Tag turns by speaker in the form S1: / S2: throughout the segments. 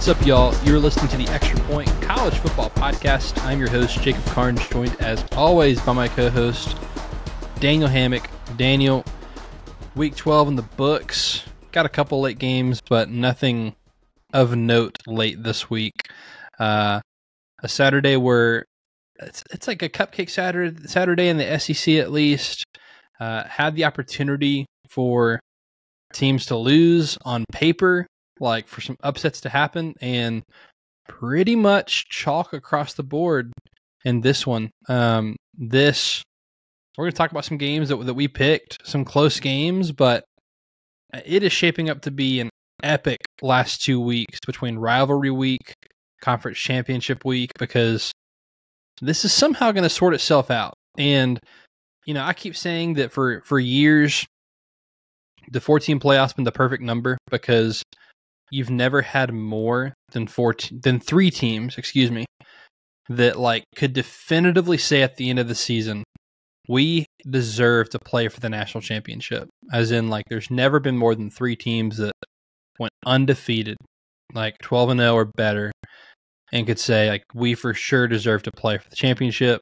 S1: What's up, y'all? You're listening to the Extra Point College Football Podcast. I'm your host, Jacob Karnes, joined as always by my co host, Daniel Hammock. Daniel, week 12 in the books. Got a couple late games, but nothing of note late this week. Uh, a Saturday where it's, it's like a cupcake Saturday, Saturday in the SEC at least. Uh, had the opportunity for teams to lose on paper like for some upsets to happen and pretty much chalk across the board in this one. Um, this we're going to talk about some games that that we picked, some close games, but it is shaping up to be an epic last two weeks between rivalry week, conference championship week, because this is somehow going to sort itself out. And you know, I keep saying that for for years, the 14 playoffs been the perfect number because you've never had more than four than three teams, excuse me, that like could definitively say at the end of the season, we deserve to play for the national championship. As in like there's never been more than 3 teams that went undefeated, like 12 and 0 or better and could say like we for sure deserve to play for the championship.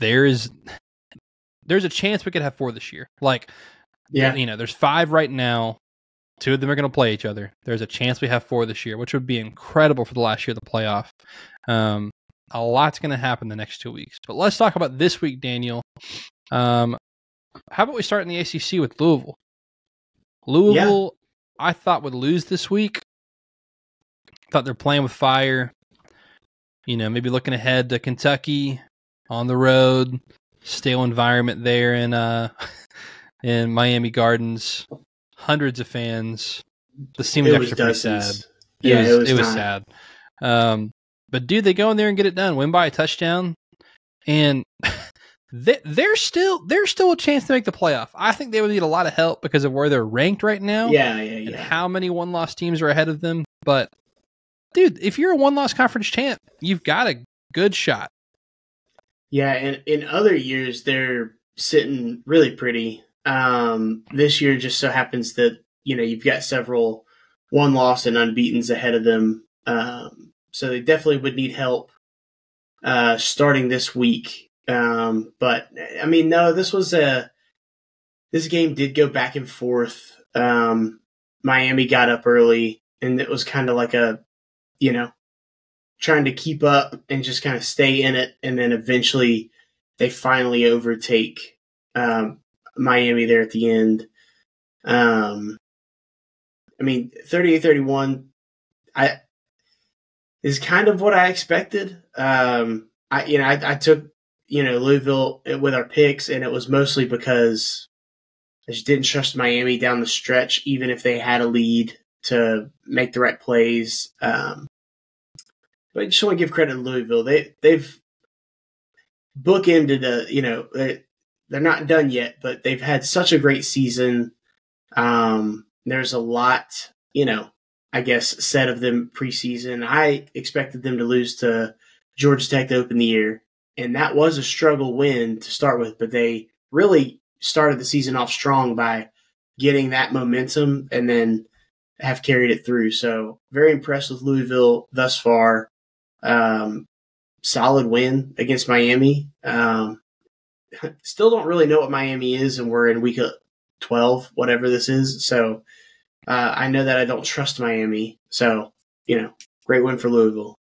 S1: There is there's a chance we could have four this year. Like yeah, you know, there's five right now Two of them are going to play each other. There's a chance we have four this year, which would be incredible for the last year of the playoff. Um, a lot's going to happen the next two weeks. But let's talk about this week, Daniel. Um, how about we start in the ACC with Louisville? Louisville, yeah. I thought would lose this week. Thought they're playing with fire. You know, maybe looking ahead to Kentucky on the road, stale environment there in uh in Miami Gardens hundreds of fans. The team was actually pretty sad. It yeah, was, it was, it was sad. Um, but dude, they go in there and get it done, win by a touchdown, and they, they're still there's still a chance to make the playoff. I think they would need a lot of help because of where they're ranked right now.
S2: Yeah, yeah, yeah.
S1: And how many one loss teams are ahead of them? But dude, if you're a one loss conference champ, you've got a good shot.
S2: Yeah, and in other years they're sitting really pretty. Um, this year just so happens that you know you've got several one loss and unbeaten's ahead of them, um, so they definitely would need help uh, starting this week. Um, but I mean, no, this was a this game did go back and forth. Um, Miami got up early, and it was kind of like a you know trying to keep up and just kind of stay in it, and then eventually they finally overtake um, Miami there at the end. Um, I mean, 38-31, I is kind of what I expected. Um, I you know I, I took you know Louisville with our picks, and it was mostly because I just didn't trust Miami down the stretch, even if they had a lead to make the right plays. Um, but I just want to give credit to Louisville. They they've bookended a you know they're not done yet, but they've had such a great season. Um, there's a lot, you know, I guess said of them preseason. I expected them to lose to Georgia Tech to open the year, and that was a struggle win to start with, but they really started the season off strong by getting that momentum and then have carried it through. So very impressed with Louisville thus far. Um, solid win against Miami. Um, still don't really know what Miami is, and we're in week 12, whatever this is. So uh, I know that I don't trust Miami. So, you know, great win for Louisville.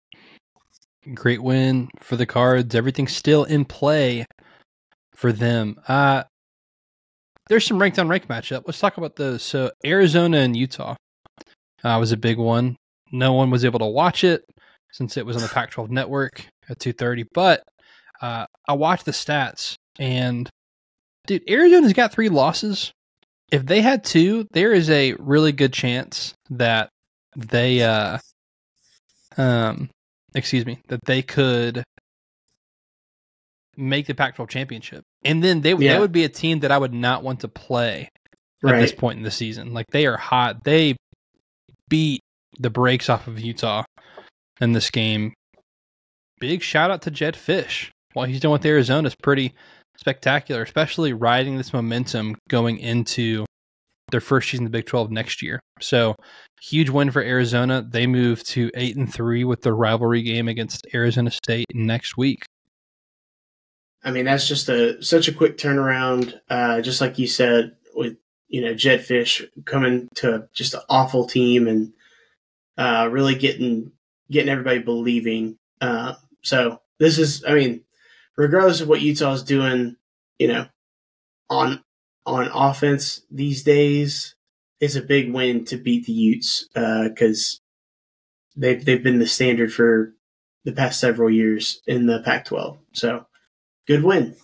S1: Great win for the Cards. Everything's still in play for them. Uh, there's some ranked on rank matchup. Let's talk about those. So Arizona and Utah uh, was a big one. No one was able to watch it since it was on the Pac-12 network at 2:30. But uh, I watched the stats, and dude, Arizona's got three losses. If they had two, there is a really good chance that they uh um excuse me, that they could make the Pac-12 championship. And then they yeah. they would be a team that I would not want to play at right. this point in the season. Like they are hot. They beat the brakes off of Utah in this game. Big shout out to Jedd Fisch. What he's doing with Arizona is pretty spectacular, especially riding this momentum going into their first season in the Big 12 next year. So huge win for Arizona. They move to eight and three with their rivalry game against Arizona State next week.
S2: I mean, that's just a such a quick turnaround. Uh, just like you said, with you know Jedd Fisch coming to just an awful team and uh, really getting getting everybody believing. Uh, so this is, I mean, regardless of what Utah is doing, you know, on on offense these days, it's a big win to beat the Utes because uh, they've they've been the standard for the past several years in the Pac-12. So Good win.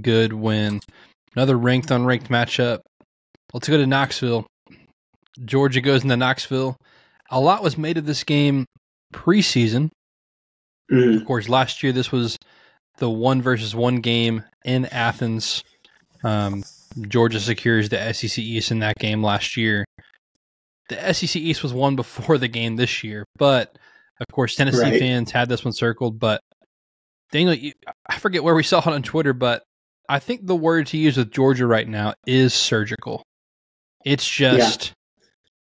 S1: Good win. Another ranked unranked matchup. Let's go to Knoxville. Georgia goes into Knoxville. A lot was made of this game preseason. Mm. Of course, last year this was the one versus one game in Athens. Um, Georgia secures the SEC East in that game last year. The SEC East was won before the game this year, but of course, Tennessee right. fans had this one circled. But Daniel, you, I forget where we saw it on Twitter, but I think the word to use with Georgia right now is surgical. It's just,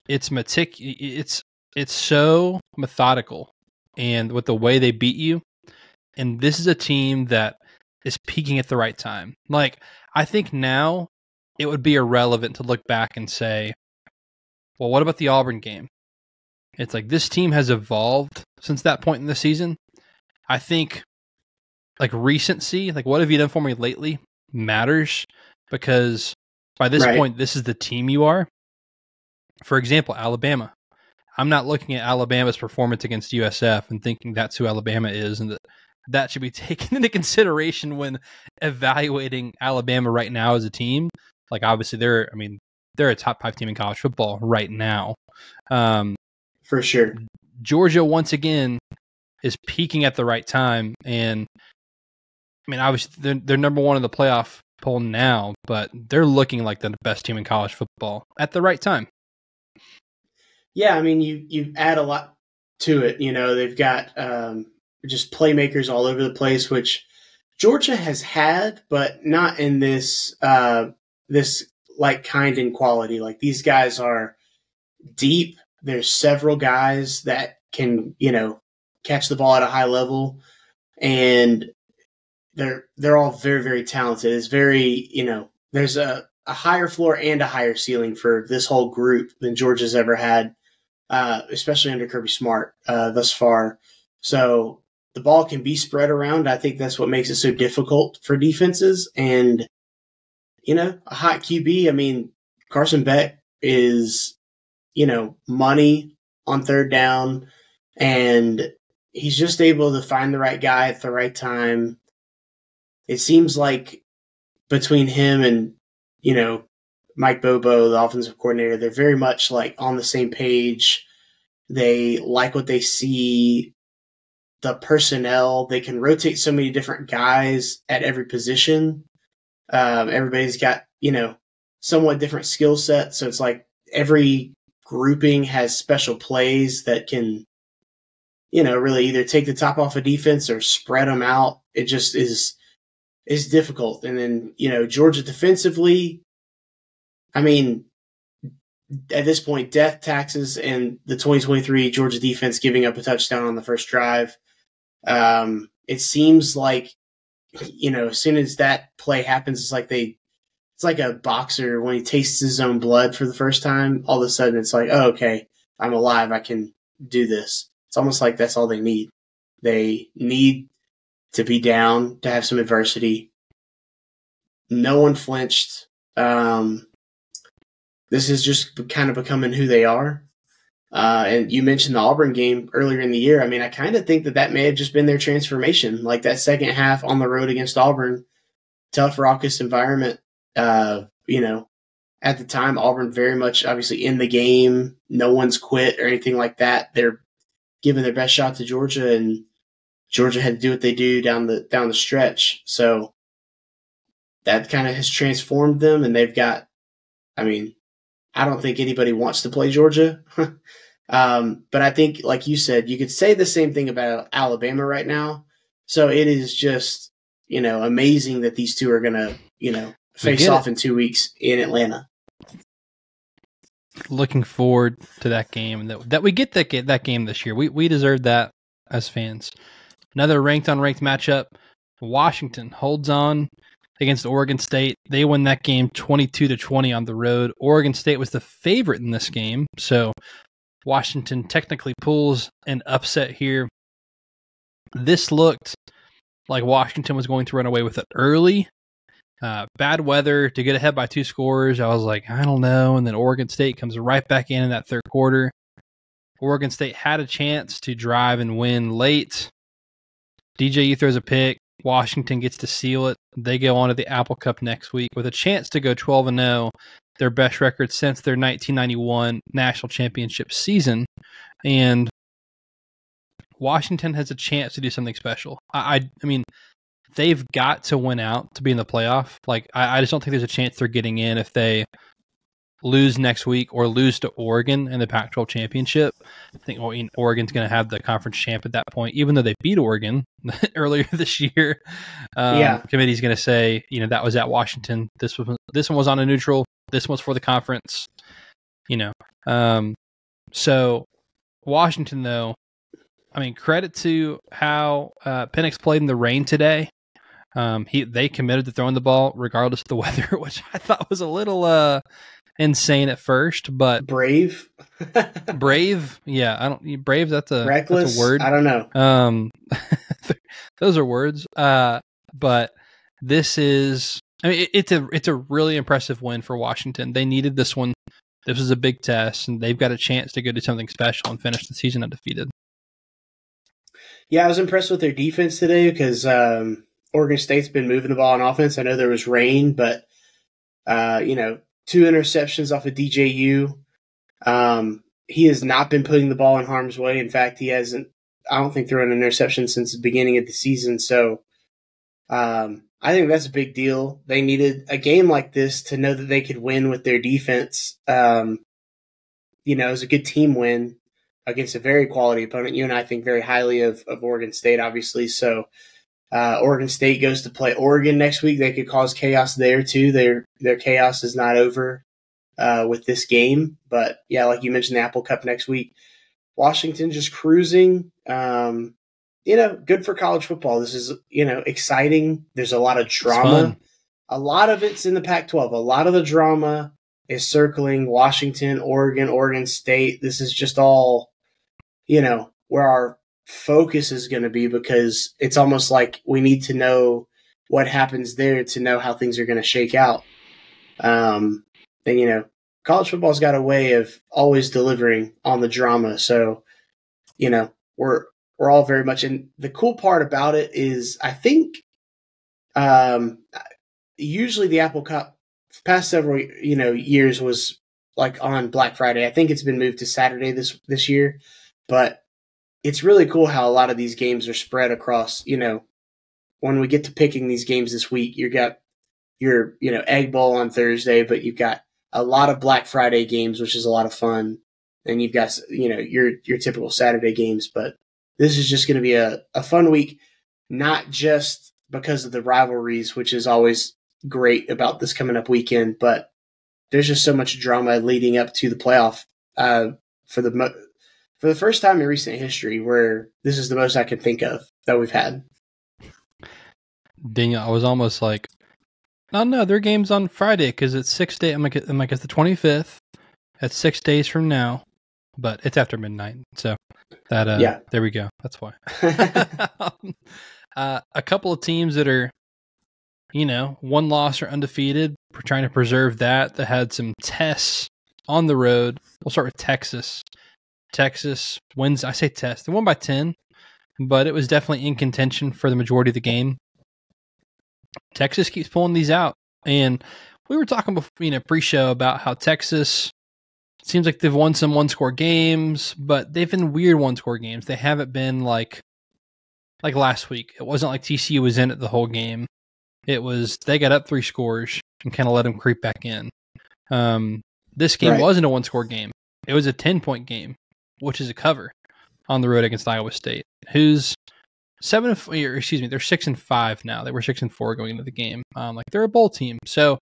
S1: yeah. it's metic, it's it's so methodical, and with the way they beat you, and this is a team that is peaking at the right time. Like I think now it would be irrelevant to look back and say, well, what about the Auburn game? It's like this team has evolved since that point in the season. I think like recency, like what have you done for me lately, matters because by this right. point, this is the team you are. For example, Alabama. I'm not looking at Alabama's performance against USF and thinking that's who Alabama is and that that should be taken into consideration when evaluating Alabama right now as a team. Like obviously they're I mean, they're a top 5 team in college football right now. Um,
S2: for sure.
S1: Georgia once again is peaking at the right time and I mean, obviously they're, they're number one in the playoff poll now, but they're looking like the best team in college football at the right time.
S2: Yeah, I mean, you you add a lot to it. You know, they've got um, just playmakers all over the place, which Georgia has had, but not in this uh, this like kind and quality. Like these guys are deep. There's several guys that can you know catch the ball at a high level, and they're they're all very very talented. It's very you know there's a, a higher floor and a higher ceiling for this whole group than Georgia's ever had, uh, especially under Kirby Smart uh, thus far. So the ball can be spread around. I think that's what makes it so difficult for defenses. And you know, a hot QB. I mean, Carson Beck is you know money on third down, and he's just able to find the right guy at the right time it seems like between him and you know Mike Bobo, the offensive coordinator, they're very much like on the same page. They like what they see. The personnel, they can rotate so many different guys at every position. Um, everybody's got, you know, somewhat different skill sets. So it's like every grouping has special plays that can, you know, really either take the top off a of defense or spread them out. It just is is difficult. And then, you know, Georgia defensively, I mean, at this point, death taxes and the 2023 Georgia defense giving up a touchdown on the first drive. Um, it seems like, you know, as soon as that play happens, it's like they, it's like a boxer when he tastes his own blood for the first time. All of a sudden, it's like, oh, okay, I'm alive. I can do this. It's almost like that's all they need. They need to be down, to have some adversity. No one flinched. Um, this is just kind of becoming who they are. Uh, and you mentioned the Auburn game earlier in the year. I mean, I kind of think that that may have just been their transformation. Like that second half on the road against Auburn, tough, raucous environment. Uh, you know, at the time, Auburn very much obviously in the game. No one's quit or anything like that. They're giving their best shot to Georgia, and Georgia had to do what they do down the down the stretch. So that kind of has transformed them, and they've got. I mean, I don't think anybody wants to play Georgia, um, but I think, like you said, you could say the same thing about Alabama right now. So it is just you know amazing that these two are going to you know face off it. in two weeks in Atlanta.
S1: looking forward to that game that that we get that that game this year. We we deserve that as fans. Another ranked on ranked matchup. Washington holds on against Oregon State. They win that game 22 to 20 on the road. Oregon State was the favorite in this game. So Washington technically pulls an upset here. This looked like Washington was going to run away with it early. Uh, bad weather to get ahead by two scores. I was like, I don't know. And then Oregon State comes right back in in that third quarter. Oregon State had a chance to drive and win late. DJU throws a pick. Washington gets to seal it. They go on to the Apple Cup next week with a chance to go 12 and 0, their best record since their 1991 national championship season. And Washington has a chance to do something special. I, I, I mean, they've got to win out to be in the playoff. Like, I, I just don't think there's a chance they're getting in if they lose next week or lose to Oregon in the Pac-12 championship. I think Oregon's going to have the conference champ at that point, even though they beat Oregon earlier this year. Um, yeah, committee's going to say, you know, that was at Washington. This was this one was on a neutral. This one's for the conference. You know, um, so Washington though. I mean, credit to how uh, Penix played in the rain today. Um, he they committed to throwing the ball regardless of the weather, which I thought was a little uh, insane at first, but
S2: brave.
S1: brave, yeah. I don't brave. That's a
S2: reckless
S1: that's a word.
S2: I don't know.
S1: Um, those are words. Uh, but this is. I mean, it, it's a it's a really impressive win for Washington. They needed this one. This was a big test, and they've got a chance to go do something special and finish the season undefeated.
S2: Yeah, I was impressed with their defense today because um, Oregon State's been moving the ball on offense. I know there was rain, but uh, you know two interceptions off of DJU. Um, he has not been putting the ball in harm's way. In fact, he hasn't. I don't think thrown an interception since the beginning of the season. So, um, I think that's a big deal. They needed a game like this to know that they could win with their defense. Um, you know, it was a good team win against a very quality opponent. You and I think very highly of, of Oregon State, obviously. So, uh, Oregon State goes to play Oregon next week. They could cause chaos there too. Their their chaos is not over uh, with this game, but yeah, like you mentioned, the Apple Cup next week. Washington just cruising. Um, you know, good for college football. This is you know exciting. There's a lot of drama. A lot of it's in the Pac-12. A lot of the drama is circling Washington, Oregon, Oregon State. This is just all, you know, where our focus is going to be because it's almost like we need to know what happens there to know how things are going to shake out. Um, and you know, college football's got a way of always delivering on the drama. So, you know, we're we're all very much in. The cool part about it is, I think, um, usually the Apple Cup past several you know years was like on Black Friday. I think it's been moved to Saturday this this year, but it's really cool how a lot of these games are spread across, you know, when we get to picking these games this week, you got your, you know, Egg Bowl on Thursday, but you've got a lot of Black Friday games, which is a lot of fun. And you've got, you know, your, your typical Saturday games, but this is just going to be a, a fun week, not just because of the rivalries, which is always great about this coming up weekend, but there's just so much drama leading up to the playoff, uh, for the, mo- for the first time in recent history where this is the most I can think of that we've had.
S1: Daniel, I was almost like, no, no, their game's on Friday because it's six days. I'm like, I'm like, it's the 25th. That's six days from now, but it's after midnight. So that, uh, yeah, there we go. That's why. uh, a couple of teams that are, you know, one loss or undefeated. We're trying to preserve that. That had some tests on the road. We'll start with Texas. Texas wins. I say test. They won by 10, but it was definitely in contention for the majority of the game. Texas keeps pulling these out. And we were talking before, you know, pre-show about how Texas seems like they've won some one-score games, but they've been weird one-score games. They haven't been like like last week. It wasn't like TCU was in it the whole game. It was they got up three scores and kind of let them creep back in. Um, this game right. wasn't a one-score game. It was a ten-point game which is a cover on the road against Iowa State, who's seven or excuse me, they're six and five now. They were six and four going into the game. Um, like they're a bowl team, so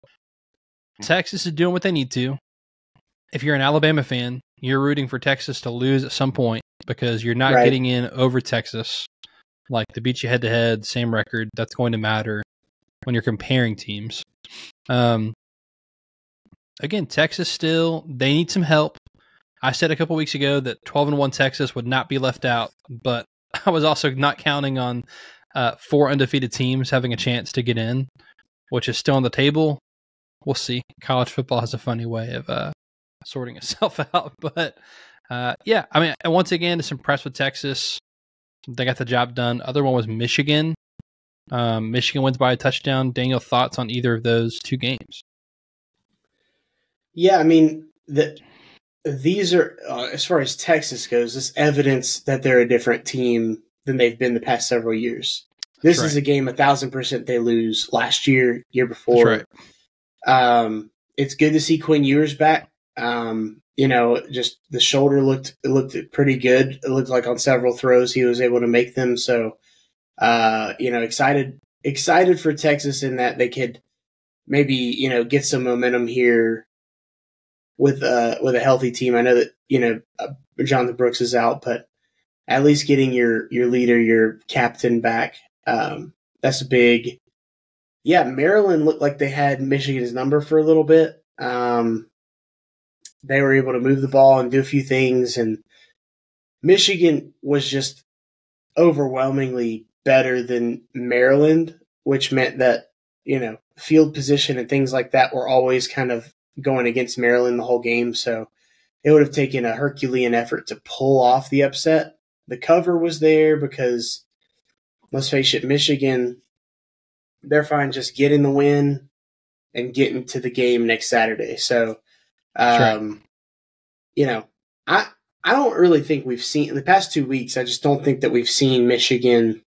S1: Texas is doing what they need to. if you're an Alabama fan, you're rooting for Texas to lose at some point because you're not
S2: Right.
S1: getting in over Texas. Like to beat you head to head, same record. That's going to matter when you're comparing teams. Um, again, Texas still they need some help. I said a couple weeks ago that 12 and one Texas would not be left out, but I was also not counting on uh, four undefeated teams having a chance to get in, which is still on the table. We'll see. College football has a funny way of uh, sorting itself out, but uh, yeah, I mean, once again, just impressed with Texas. They got the job done. Other one was Michigan. Um, Michigan wins by a touchdown. Daniel, thoughts on either of those two games?
S2: Yeah, I mean the these are uh, as far as Texas goes, this evidence that they're a different team than they've been the past several years. This
S1: That's
S2: is a game a thousand percent they lose last year, year
S1: That's
S2: before.
S1: right.
S2: Um, it's good to see Quinn Ewers back. Um, you know, just the shoulder looked it looked pretty good. It looked like on several throws he was able to make them. So, uh, you know, excited excited for Texas in that they could maybe you know get some momentum here with uh with a healthy team. I know that you know uh, Jonathan Brooks is out, but at least getting your your leader, your captain back, um, that's big. Yeah, Maryland looked like they had Michigan's number for a little bit. Um, they were able to move the ball and do a few things, and Michigan was just overwhelmingly better than Maryland, which meant that you know field position and things like that were always kind of going against Maryland the whole game. So it would have taken a Herculean effort to pull off the upset. The cover was there because let's face it, Michigan, they're fine just getting the win and getting to the game next Saturday. So, um, you know, I I don't really think we've seen in the past two weeks. I just don't think that we've seen Michigan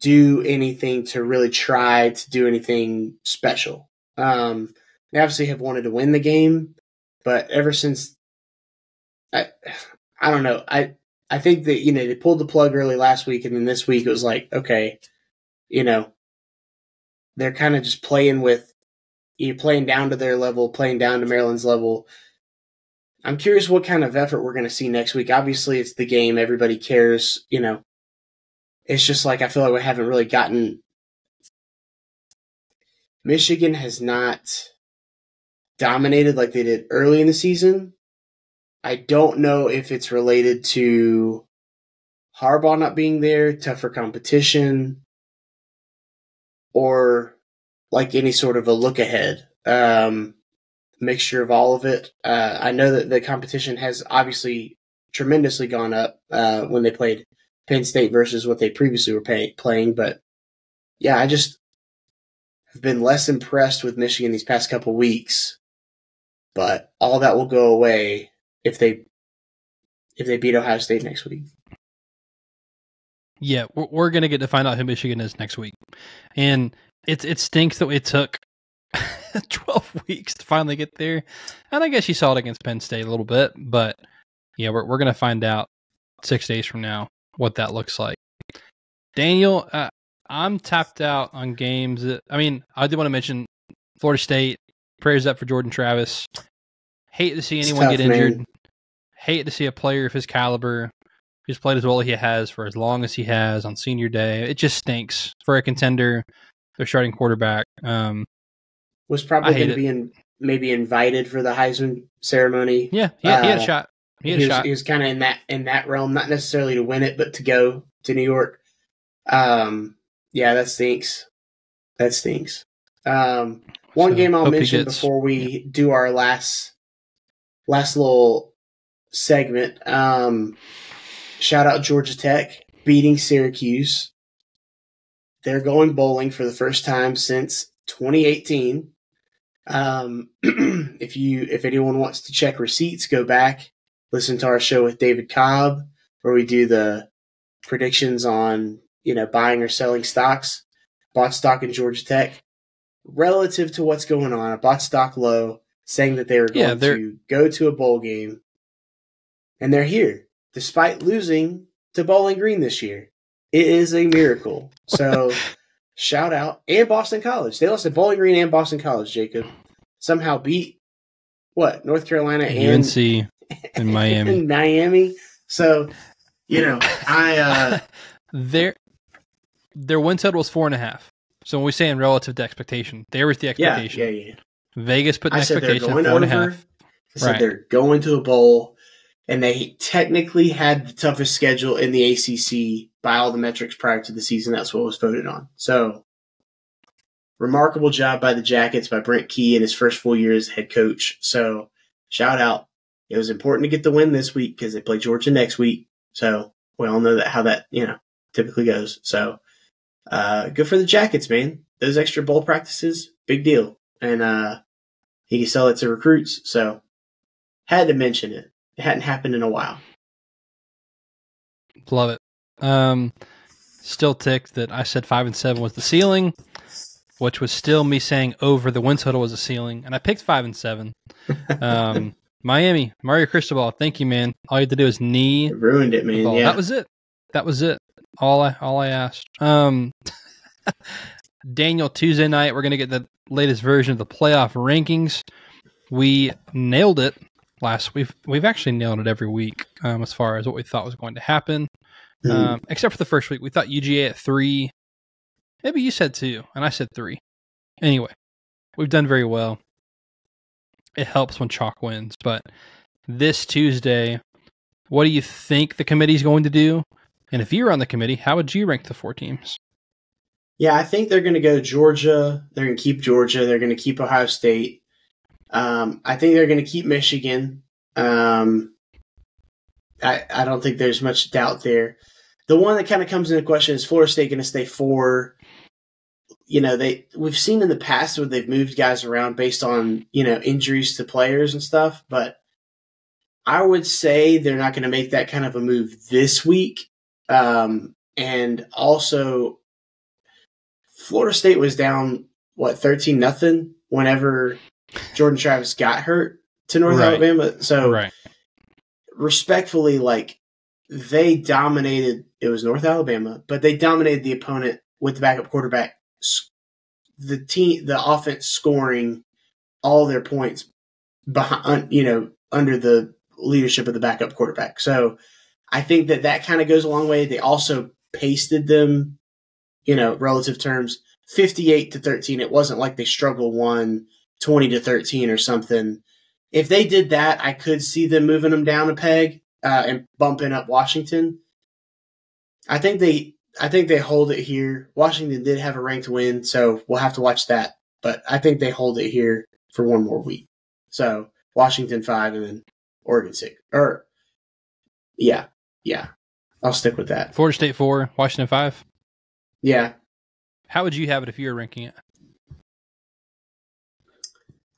S2: do anything to really try to do anything special. Um, they obviously have wanted to win the game, but ever since I I don't know. I I think that you know they pulled the plug early last week, and then this week it was like, okay, you know, they're kind of just playing with you know, playing down to their level, playing down to Maryland's level. I'm curious what kind of effort we're going to see next week. Obviously, it's the game; everybody cares. You know, it's just like I feel like we haven't really gotten. Michigan has not dominated like they did early in the season. I don't know if it's related to Harbaugh not being there, tougher competition, or like any sort of a look ahead. Um, mixture of all of it. Uh, I know that the competition has obviously tremendously gone up uh, when they played Penn State versus what they previously were pay- playing, but yeah, I just have been less impressed with Michigan these past couple weeks. But all that will go away if they if they beat Ohio State next week.
S1: Yeah, we're, we're gonna get to find out who Michigan is next week, and it it stinks that it took twelve weeks to finally get there. And I guess you saw it against Penn State a little bit, but yeah, we're we're gonna find out six days from now what that looks like. Daniel, uh, I'm tapped out on games. That, I mean, I do want to mention Florida State. Prayers up for Jordan Travis. Hate to see anyone
S2: tough,
S1: get injured.
S2: man.
S1: Hate to see a player of his caliber who's played as well as he has for as long as he has on senior day. It just stinks for a contender. Their starting quarterback. Um,
S2: Was probably going to be in, maybe invited for the Heisman ceremony.
S1: yeah, he had, he had a
S2: Uh,
S1: shot. He had
S2: he was, was kind of in that in that realm, not necessarily to win it, but to go to New York. Um, yeah, that stinks. That stinks. Um, one
S1: So,
S2: game I'll mention
S1: gets-
S2: before we do our last last little segment. Um, shout out Georgia Tech beating Syracuse. They're going bowling for the first time since 2018. Um, if you if anyone wants to check receipts, go back listen to our show with David Cobb, where we do the predictions on you know buying or selling stocks. Bought stock in Georgia Tech relative to what's going on. I bought stock low, saying that they were going
S1: they're-
S2: to go to a bowl game, and they're here despite losing to Bowling Green this year. It is a miracle. So. Shout out and Boston College. They lost to Bowling Green and Boston College. Jacob somehow beat what North Carolina and
S1: UNC in Miami.
S2: in Miami. So, you know, I uh
S1: their their win total was four and a half. So when we say in relative to expectation, there was the expectation.
S2: yeah, yeah. Yeah.
S1: Vegas put an
S2: I said they're going
S1: four and a
S2: over.
S1: half.
S2: I said
S1: Right.
S2: they're going to a bowl, and they technically had the toughest schedule in the ACC by all the metrics prior to the season. That's what was voted on. So, remarkable job by the Jackets by Brent Key in his first full year as head coach. So, shout out. It was important to get the win this week because they play Georgia next week. So we all know that how that you know typically goes. So, uh, good for the Jackets, man. Those extra bowl practices, big deal, and uh, he can sell it to recruits. So had to mention it. It hadn't happened in a while.
S1: Love it. Um, still ticked that I said five and seven was the ceiling, which was still me saying over the win total was a ceiling, and I picked five and seven. Um, Miami, Mario Cristobal, thank you, man. All you had to do is knee
S2: It ruined it, man. Yeah.
S1: That was it. That was it. All I all I asked. Um, Daniel, Tuesday night we're gonna get the latest version of the playoff rankings. We nailed it last. We've we've actually nailed it every week um, as far as what we thought was going to happen.
S2: Mhm.
S1: Um, except for the first week, we thought UGA at three. Maybe you said two, and I said three. Anyway, we've done very well. It helps when chalk wins, but this Tuesday, what do you think the committee's going to do? And if you're on the committee, how would you rank the four teams?
S2: yeah, I think they're going to go Georgia. They're going to keep Georgia. They're going to keep Ohio State. Um, I think they're going to keep Michigan. Um, I I don't think there's much doubt there. The one that kind of comes into question is Florida State going to stay four. You know, they we've seen in the past where they've moved guys around based on you know injuries to players and stuff, but I would say they're not going to make that kind of a move this week. Um, and also, Florida State was down what thirteen nothing whenever Jordan Travis got hurt to North
S1: Right.
S2: Alabama. So
S1: right.
S2: respectfully, like they dominated. It was North Alabama, but they dominated the opponent with the backup quarterback. The team, the offense scoring all their points behind, you know, under the leadership of the backup quarterback. So I think that that kind of goes a long way. They also pasted them, you know, relative terms, 58 to 13. It wasn't like they struggle one 20 to 13 or something. If they did that, I could see them moving them down a peg uh, and bumping up Washington. I think they, I think they hold it here. Washington did have a ranked win, so we'll have to watch that. But I think they hold it here for one more week. So Washington five and then Oregon six. Or yeah, yeah, I'll stick with that.
S1: Florida State four, Washington five.
S2: Yeah,
S1: How would you have it if you were ranking it?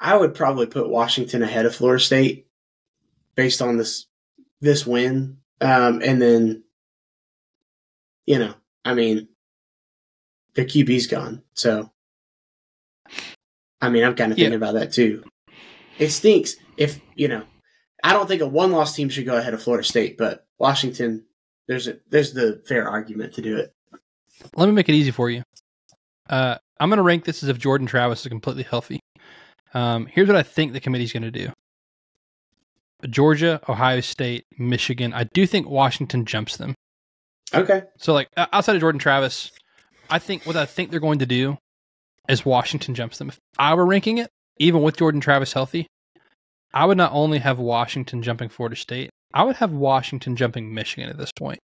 S2: I would probably put Washington ahead of Florida State based on this this win, um, and then you know, I mean, their QB's gone, so I mean, I'm kind of thinking
S1: Yeah.
S2: about that too. It stinks if you know. I don't think a one loss team should go ahead of Florida State, but Washington, there's a there's the fair argument to do it.
S1: Let me make it easy for you. Uh, I'm going to rank this as if Jordan Travis is completely healthy. Um, here's what I think the committee's going to do Georgia, Ohio State, Michigan. I do think Washington jumps them.
S2: Okay,
S1: So, like, outside of Jordan Travis, I think what I think they're going to do is Washington jumps them. If I were ranking it, even with Jordan Travis healthy, I would not only have Washington jumping Florida State, I would have Washington jumping Michigan at this point.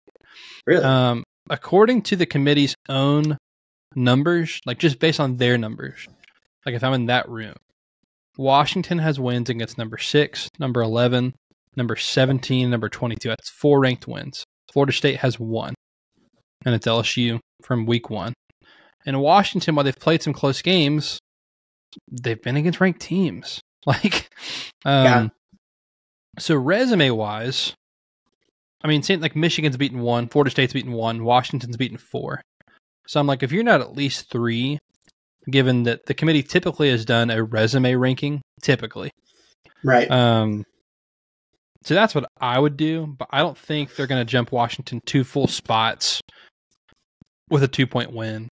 S2: really?
S1: Um, according to the committee's own numbers, like just based on their numbers, like if I'm in that room, Washington has wins against number six, number 11, number 17, number 22. That's four ranked wins. Florida State has one, and it's LSU from week one. And Washington, while they've played some close games, they've been against ranked teams. Like, um,
S2: Yeah.
S1: so resume wise, I mean, like Michigan's beaten one, Florida State's beaten one, Washington's beaten four. So I'm like, if you're not at least three, given that the committee typically has done a resume ranking, typically,
S2: right.
S1: um, so that's what I would do. But I don't think they're going to jump Washington two full spots with a two point win.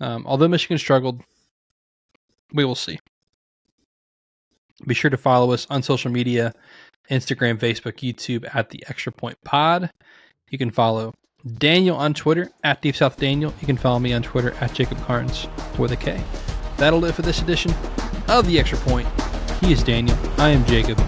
S1: Um, although Michigan struggled, we will see. Be sure to follow us on social media Instagram, Facebook, YouTube at the Extra Point Pod. You can follow Daniel on Twitter at Deep South Daniel. You can follow me on Twitter at Jacob Karnes with a K. That'll do it for this edition of the Extra Point. He is Daniel. I am Jacob.